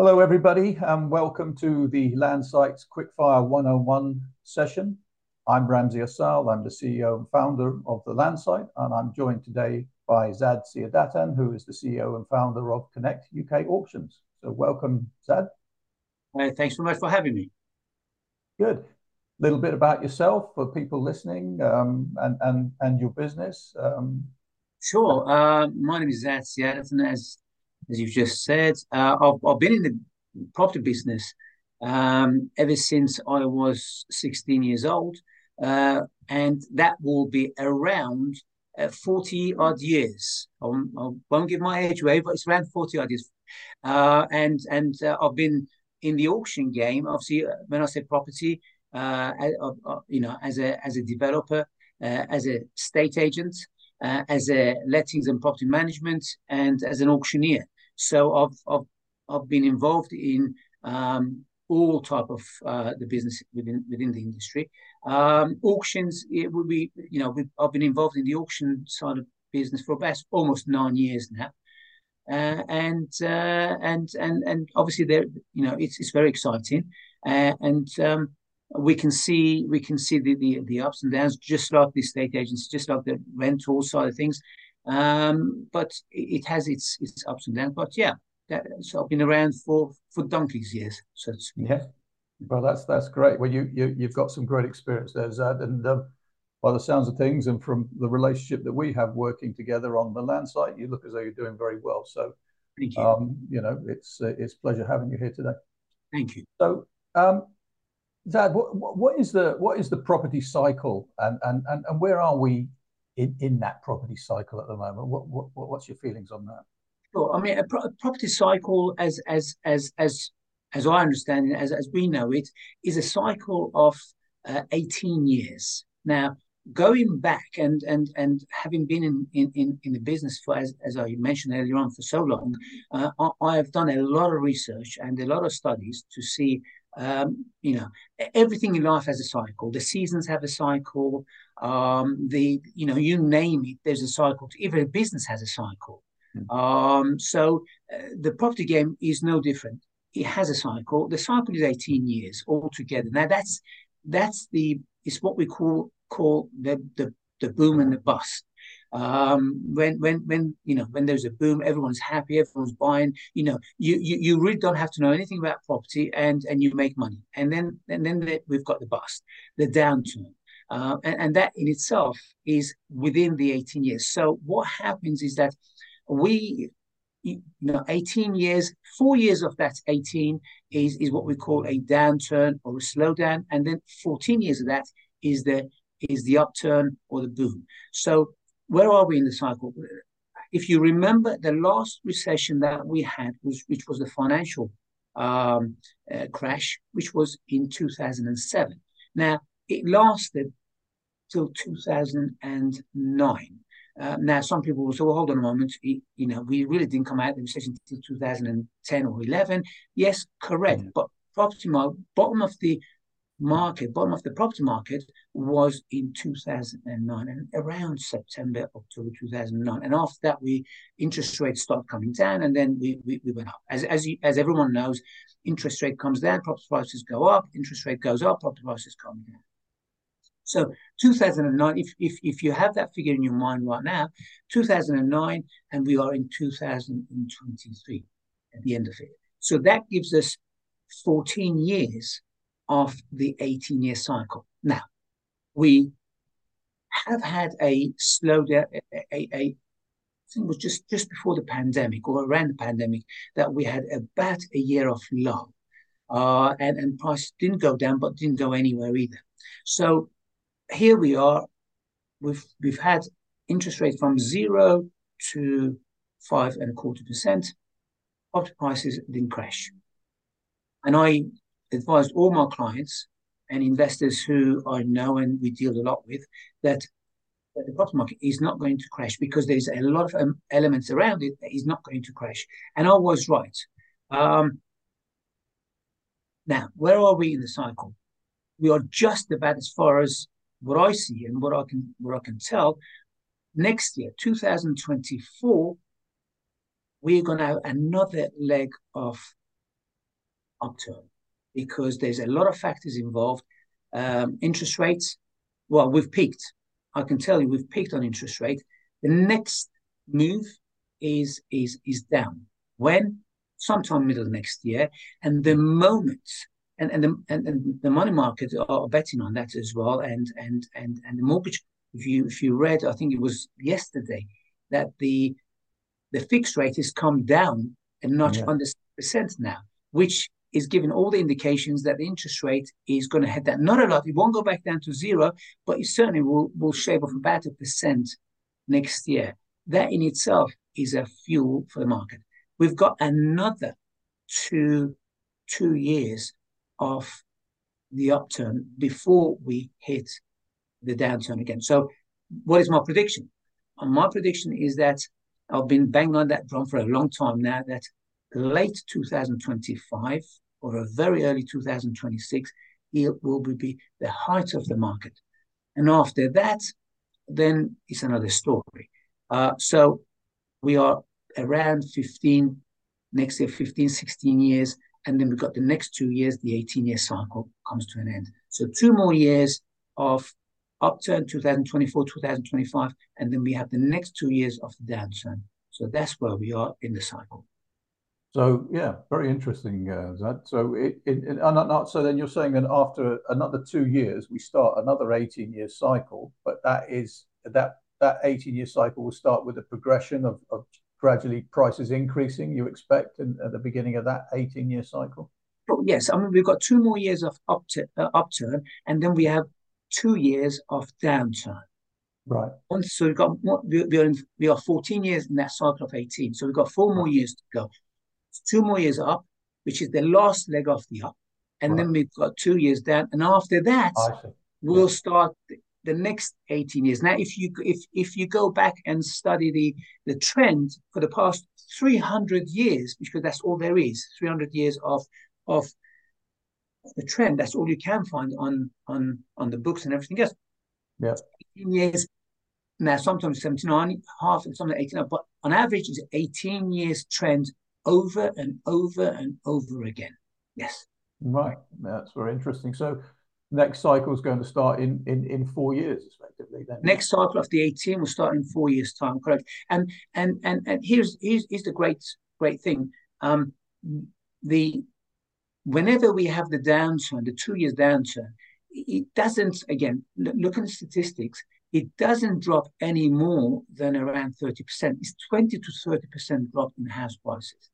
Hello, everybody, and welcome to the Landsite's Quickfire 101 session. I'm Ramsey Assal. I'm the CEO and founder of the Landsite, and I'm joined today by Zad Siadatan, who is the CEO and founder of Connect UK Auctions. So welcome, Zad. Thanks so much for having me. Good. A little bit about yourself for people listening um, and, and, and your business. Um, Sure. Uh, my name is Zad Siadatan, as as you've just said. Uh, I've, I've been in the property business um, ever since I was 16 years old, uh, and that will be around uh, 40 odd years. I won't, I won't, give my age away, but it's around 40 odd years. Uh, and and uh, I've been in the auction game. Obviously, uh, when I say property, you know, as a as a developer, as a state agent. as a lettings and property management and as an auctioneer. So I've I've I've been involved in um, all type of uh, the business within within the industry. Um, auctions, it would be you know I've been involved in the auction side of business for about almost nine years now. Uh, and uh, and and and obviously there you know it's it's very exciting uh, and um, we can see we can see the, the, the ups and downs just like the estate agents just like the rental side of things um, but it, has its its ups and downs. But yeah, that, so I've been around for for donkeys years. So yeah, well that's that's great. Well, you you you've got some great experience there, Zad, and um, by the sounds of things, and from the relationship that we have working together on the Landsite, you look as though you're doing very well. So, thank you. Um, you know, it's uh, it's pleasure having you here today. Thank you. So, um, Zad, what, what is the what is the property cycle, and and and, and where are we in, in that property cycle at the moment. What, what what's your feelings on that? Sure. I mean, a, pro- a property cycle, as as as as as I understand it, as as we know it, is a cycle of uh, eighteen years. Now, going back and and and having been in in in the business for as, as I mentioned earlier on for so long, uh, I, I, have done a lot of research and a lot of studies to see um, you know, everything in life has a cycle. The seasons have a cycle. Um, the you know, you name it, there's a cycle. Even a business has a cycle. Mm. Um, so uh, the property game is no different. It has a cycle. The cycle is 18 years altogether. Now that's that's the it's what we call call the the, the boom and the bust um, when when when you know when there's a boom everyone's happy everyone's buying you know you, you you really don't have to know anything about property and and you make money. And then and then the, we've got the bust the downturn. Uh, and, and that in itself is within the 18 years. So what happens is that we you know 18 years four years of that 18 is is what we call a downturn or a slowdown. And then 14 years of that is the is the upturn or the boom. So where are we in the cycle? If you remember, the last recession that we had was which was the financial um, uh, crash, which was in 2007. Now it lasted till 2009. Uh, now, some people will say, well, hold on a moment. you know, we really didn't come out of the recession until 2010 or 11. Yes, correct. Mm-hmm. But property market, bottom of the market, bottom of the property market, was in 2009 and around September, October 2009. And after that, we interest rates start coming down, and then we, we, we went up. As as you, as everyone knows, interest rate comes down, property prices go up. Interest rate goes up, property prices come down. So 2009, if, if, if you have that figure in your mind right now, 2009, and we are in 2023 at the end of it. So that gives us 14 years of the 18 year cycle. Now, we have had a slowdown, a, a, a I think it was just, just before the pandemic or around the pandemic that we had about a year of lull. Uh, and, and prices didn't go down, but didn't go anywhere either. So here we are. We've, we've had interest rates from zero to five and a quarter percent. Property prices didn't crash. And I advised all my clients and investors who I know and we deal a lot with that, that the property market is not going to crash because there's a lot of um, elements around it that is not going to crash. And I was right. Um, now, where are we in the cycle? We are just about as far as what I see and what I can what I can tell. Next year, 2024, we're going to have another leg of upturn because there's a lot of factors involved. Um, interest rates, well, we've peaked. I can tell you we've peaked on interest rate. The next move is is is down. When? Sometime middle next year. And the moment and and the and, and the money market are betting on that as well. And and and and the mortgage, if you if you read, I think it was yesterday, that the the fixed rate has come down a notch yeah. under percent now, which is giving all the indications that the interest rate is going to head down. Not a lot. It won't go back down to zero, but it certainly will, will shave off about a percent next year. That in itself is a fuel for the market. We've got another two two years of the upturn before we hit the downturn again. So, what is my prediction? My prediction is that I've been banging on that drum for a long time now that late 2025 or a very early 2026, it will be the height of the market. And after that, then it's another story. Uh, so we are around 15, next year, 15, 16 years. And then we've got the next two years, the 18 year cycle comes to an end. So two more years of upturn 2024, 2025. And then we have the next two years of the downturn. So that's where we are in the cycle. So yeah, very interesting, uh, Zad. So it, it, not, so then you're saying that after another two years we start another 18 year cycle, but that is that that 18 year cycle will start with a progression of, of gradually prices increasing. You expect in, at the beginning of that 18 year cycle. Oh, yes, I mean we've got two more years of upturn, uh, upturn, and then we have two years of downturn. Right. so we've got we are, we are 14 years in that cycle of 18. So we've got four more years to go two more years up, which is the last leg of the up. And right. then we've got two years down. And after that, we'll yeah. start the next 18 years. Now, if you if if you go back and study the the trend for the past 300 years, because that's all there is, 300 years of of the trend. That's all you can find on on on the books and everything else. Yeah. 18 years. Now, sometimes 79, half, and sometimes 18, but on average, it's 18 years trend over and over and over again. Yes. Right. That's very interesting. So next cycle is going to start in in in four years effectively then next cycle of the 18 will start in four years time correct and and and and here's here's, here's the great great thing um the whenever we have the downturn the two years downturn it doesn't again look at the statistics it doesn't drop any more than around 30% it's 20 to 30% drop in house prices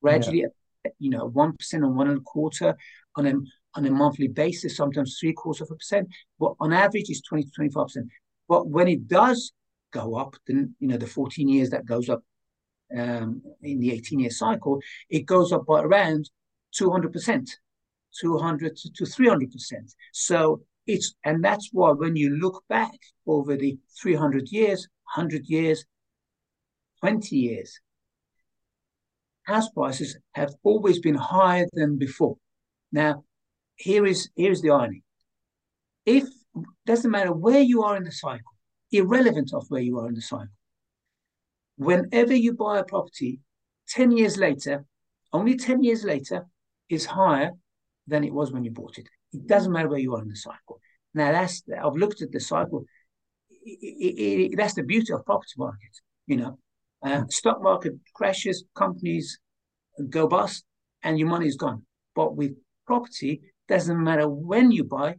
gradually, yeah. you know, one percent or one and a quarter on a on a monthly basis, sometimes three quarters of a percent. But on average, it's twenty to twenty five percent. But when it does go up, then you know the fourteen years that goes up um, in the eighteen year cycle, it goes up by around two hundred percent, two hundred to three hundred percent. So it's and that's why when you look back over the three hundred years, hundred years, twenty years, house prices have always been higher than before. Now, here is here's the irony. If doesn't matter where you are in the cycle, irrelevant of where you are in the cycle, whenever you buy a property, 10 years later, only 10 years later, is higher than it was when you bought it. It doesn't matter where you are in the cycle. Now that's I've looked at the cycle. It, it, it, that's the beauty of property market. You know, uh, stock market crashes, companies go bust, and your money is gone. But with property, doesn't matter when you buy.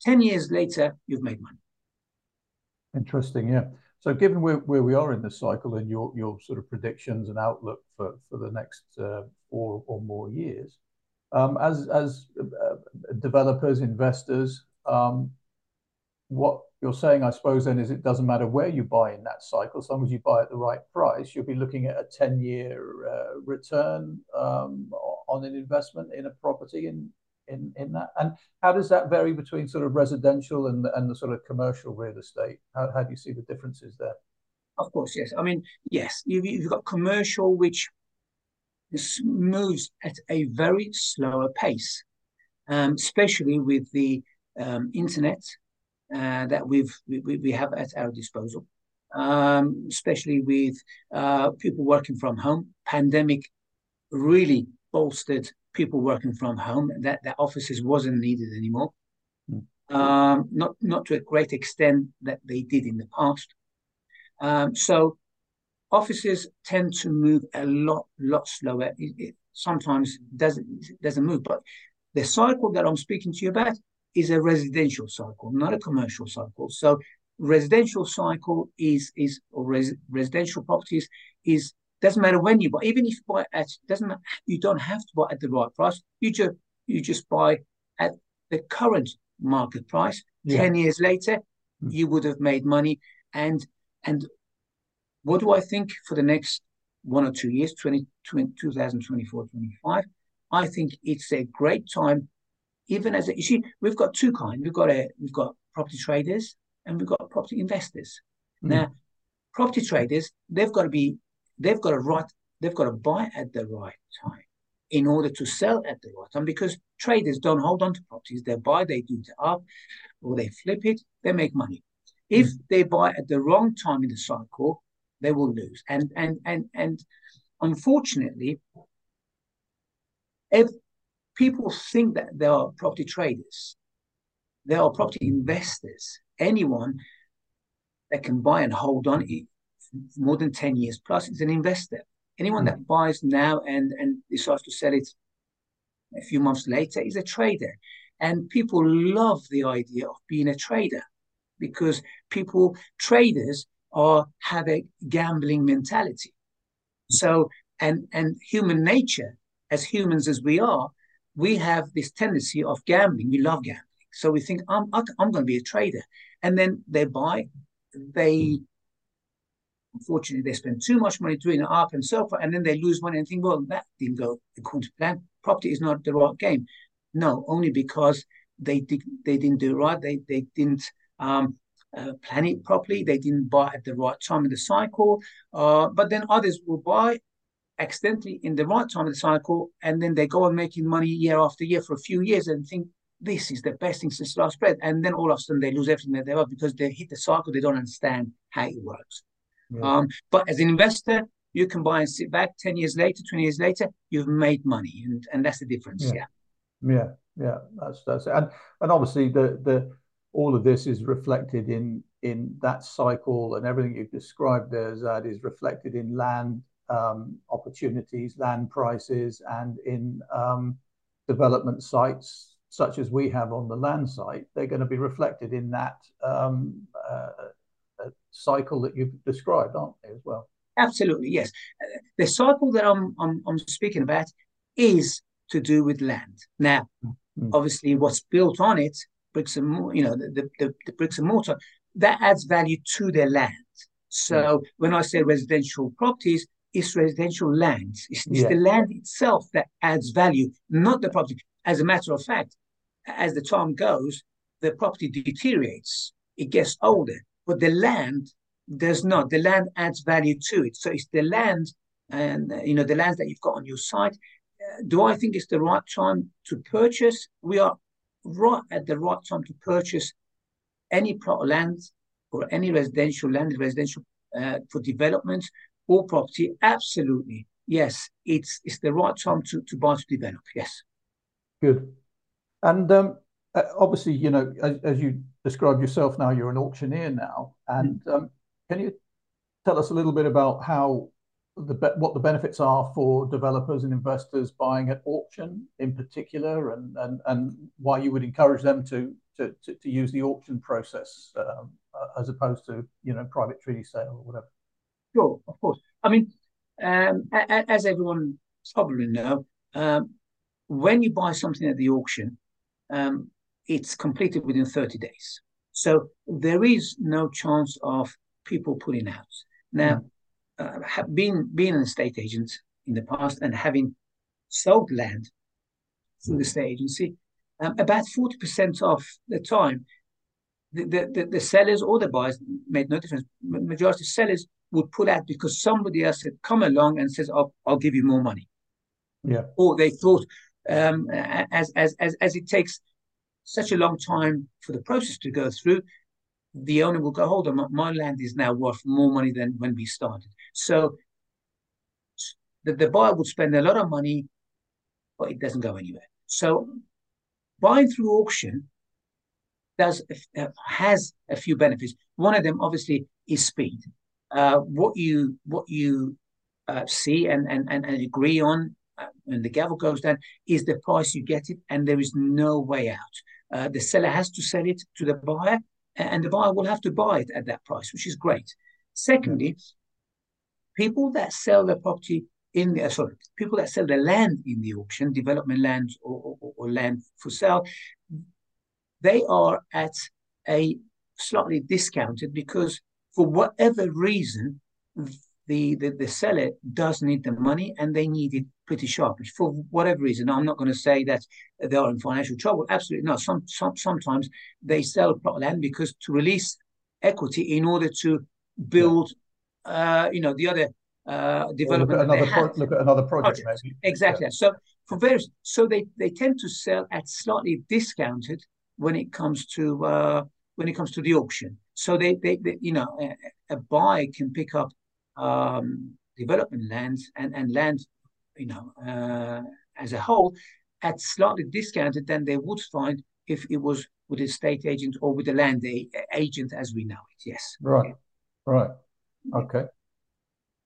Ten years later, you've made money. Interesting, yeah. So, given where, where we are in the cycle and your your sort of predictions and outlook for for the next uh, four or more years, as as uh, developers, investors, um, what you're saying, I suppose, then is it doesn't matter where you buy in that cycle, as long as you buy at the right price, you'll be looking at a 10 year uh, return um, on an investment in a property in, in, in that. And how does that vary between sort of residential and, and the sort of commercial real estate? How, do you see the differences there? Of course, yes. I mean, yes, you've got commercial, which moves at a very slower pace, um, especially with the um, internet uh, that we've we, we have at our disposal, um, especially with uh, people working from home. Pandemic really bolstered people working from home, that that offices wasn't needed anymore. Mm. Um, not not to a great extent that they did in the past. Um, so offices tend to move a lot lot slower. It, it sometimes doesn't doesn't move, but the cycle that I'm speaking to you about is a residential cycle, not a commercial cycle. So residential cycle is is or res, residential properties is doesn't matter when you buy, even if you buy at doesn't you don't have to buy at the right price. You just you just buy at the current market price. Yeah. Ten years later, mm. you would have made money. And and what do I think for the next one or two years, 20, 20 2024, 25? I think it's a great time, even as a, you see, we've got two kinds. We've got a we've got property traders and we've got property investors. Mm. Now, property traders, they've got to be, they've got to right, they've got to buy at the right time in order to sell at the right time because traders don't hold on to properties. They buy, they do it up, or they flip it, they make money. If mm. they buy at the wrong time in the cycle, they will lose. And and and and unfortunately, if people think that they are property traders, they are property investors. Anyone that can buy and hold on it more than 10 years plus is an investor. Anyone mm. that buys now and, and decides to sell it a few months later is a trader. And people love the idea of being a trader because people, traders, are have a gambling mentality. So, and and human nature, as humans as we are, we have this tendency of gambling. We love gambling. So we think, I'm, I'm going to be a trader. And then they buy, they, unfortunately, they spend too much money doing it up and so forth. And then they lose money and think, well, that didn't go according to plan. Property is not the right game. No, only because they did, they didn't do right. They, they didn't um, uh, plan it properly. They didn't buy at the right time in the cycle. Uh, but then others will buy accidentally in the right time of the cycle, and then they go on making money year after year for a few years and think this is the best thing since last bread. And then all of a sudden they lose everything that they have because they hit the cycle, they don't understand how it works. Yeah. Um, but as an investor, you can buy and sit back 10 years later, 20 years later, you've made money. And, and that's the difference. Yeah. Yeah. Yeah. yeah. That's that's it. And and obviously the the all of this is reflected in in that cycle and everything you've described there, Zad, is reflected in land um, opportunities, land prices, and in um, development sites such as we have on the Landsite, they're going to be reflected in that um, uh, uh, cycle that you've described, aren't they, as well? Absolutely, yes. The cycle that I'm, I'm, I'm speaking about is to do with land. Now, mm-hmm. obviously, what's built on it, bricks and mortar, you know, the, the, the, bricks and mortar, that adds value to their land. So when I say residential properties, it's residential land. It's, it's yeah. the land itself that adds value, not the property. As a matter of fact, as the time goes, the property deteriorates, it gets older, but the land does not. The land adds value to it. So it's the land and you know the lands that you've got on your site. Uh, do I think it's the right time to purchase? We are right at the right time to purchase any plot of land or any residential land, residential uh, for development or property. Absolutely, yes, it's it's the right time to to buy to develop. Yes. Good. And um, uh, obviously, you know, as, as, you describe yourself now, you're an auctioneer now. And mm. um, can you tell us a little bit about how the what the benefits are for developers and investors buying at auction in particular, and and, and why you would encourage them to to, to, to use the auction process um, as opposed to you know private treaty sale or whatever. Sure, of course. I mean, um, as everyone probably know, um, when you buy something at the auction, um, it's completed within 30 days. So there is no chance of people pulling out. Now, mm. Uh, being being an estate agent in the past and having sold land through the state agency, um, about 40% of the time, the, the, the, sellers or the buyers made no difference. Majority of sellers would pull out because somebody else had come along and says, "I'll, I'll give you more money." Yeah. Or they thought, um, as, as, as, as it takes such a long time for the process to go through, the owner will go, hold on, my land is now worth more money than when we started. So the, the buyer would spend a lot of money but it doesn't go anywhere. So buying through auction does uh, has a few benefits. One of them, obviously, is speed. Uh, what you what you uh, see and, and and agree on uh, when the gavel goes down is the price you get it, and there is no way out. Uh, the seller has to sell it to the buyer, and the buyer will have to buy it at that price, which is great. Secondly, people that sell their property in the uh, sorry, people that sell their land in the auction, development land or, or, or land for sale, they are at a slightly discounted because for whatever reason, the, the, the seller does need the money and they need it pretty sharp. For whatever reason, I'm not going to say that they are in financial trouble. Absolutely not. Some, some sometimes they sell plot land because to release equity in order to build. Uh, you know, the other uh, development. Look at, another pro- look at another project, project. maybe. Exactly. Yeah. So for various, so they they tend to sell at slightly discounted when it comes to uh, when it comes to the auction. So they, they, they you know, a, a buyer can pick up um, development lands and, and land, you know, uh, as a whole at slightly discounted than they would find if it was with a state agent or with a land agent as we know it. Yes. Right. Right. Okay.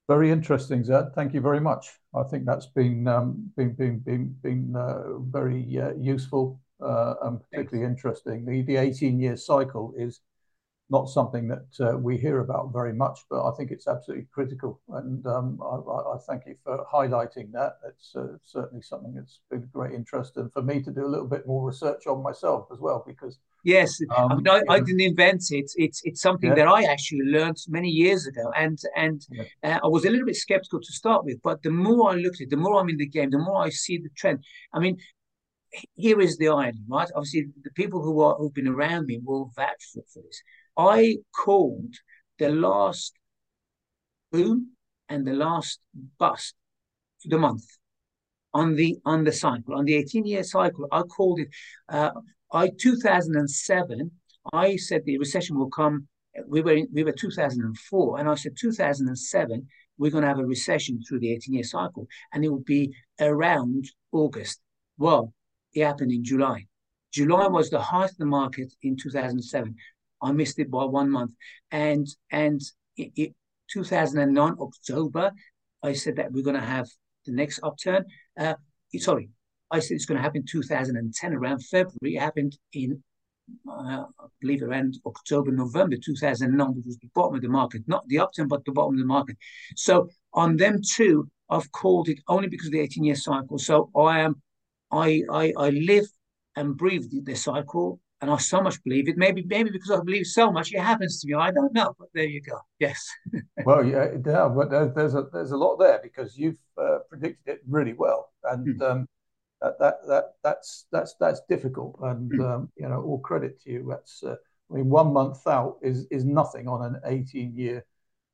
Very interesting, Zad. Thank you very much. I think that's been um, been been been been uh, very uh, useful uh, and particularly interesting. The the 18 year cycle is not something that uh, we hear about very much, but I think it's absolutely critical. And um, I, I, thank you for highlighting that. It's uh, certainly something that's been of great interest, and for me to do a little bit more research on myself as well, because yes, um, I, mean, I, I, didn't invent it. It's it's something yeah. that I actually learned many years ago, and and yeah. uh, I was a little bit skeptical to start with, but the more I looked at it, the more I'm in the game, the more I see the trend. I mean, here is the irony, right? Obviously, the people who are who've been around me will vouch for, for this. I called the last boom and the last bust for the month on the on the cycle on the 18 year cycle. I called it. Uh, I 2007. I said the recession will come. We were in, we were 2004, and I said 2007 we're going to have a recession through the 18 year cycle, and it will be around August. Well, it happened in July. July was the height of the market in 2007. I missed it by one month. And and it, it 2009 October, I said that we're going to have the next upturn. Uh, sorry, I said it's going to happen in 2010 around February. It happened in uh, I believe around October, November 2009, which was the bottom of the market, not the upturn, but the bottom of the market. So on them too, I've called it only because of the 18 year cycle. So I am I, I, I live and breathe the cycle, and I so much believe it. Maybe, maybe because I believe so much, it happens to me. I don't know, but there you go. Yes. well, yeah, yeah, but there's a there's a lot there because you've uh, predicted it really well, and mm. um, that, that that that's that's that's difficult, and mm. um, you know, all credit to you. That's uh, I mean, one month out is is nothing on an 18 year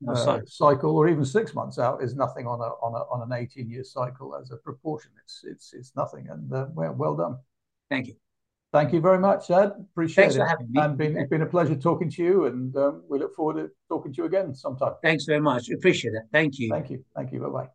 uh, cycle, or even six months out, is nothing on a on a on an eighteen year cycle as a proportion. It's it's it's nothing, and uh, well, well done. Thank you. Thank you very much, Ed. Appreciate Thanks it. For having me. And been, it's been a pleasure talking to you, and um, we look forward to talking to you again sometime. Thanks very much. Appreciate it. Thank you. Thank you. Thank you. Bye bye.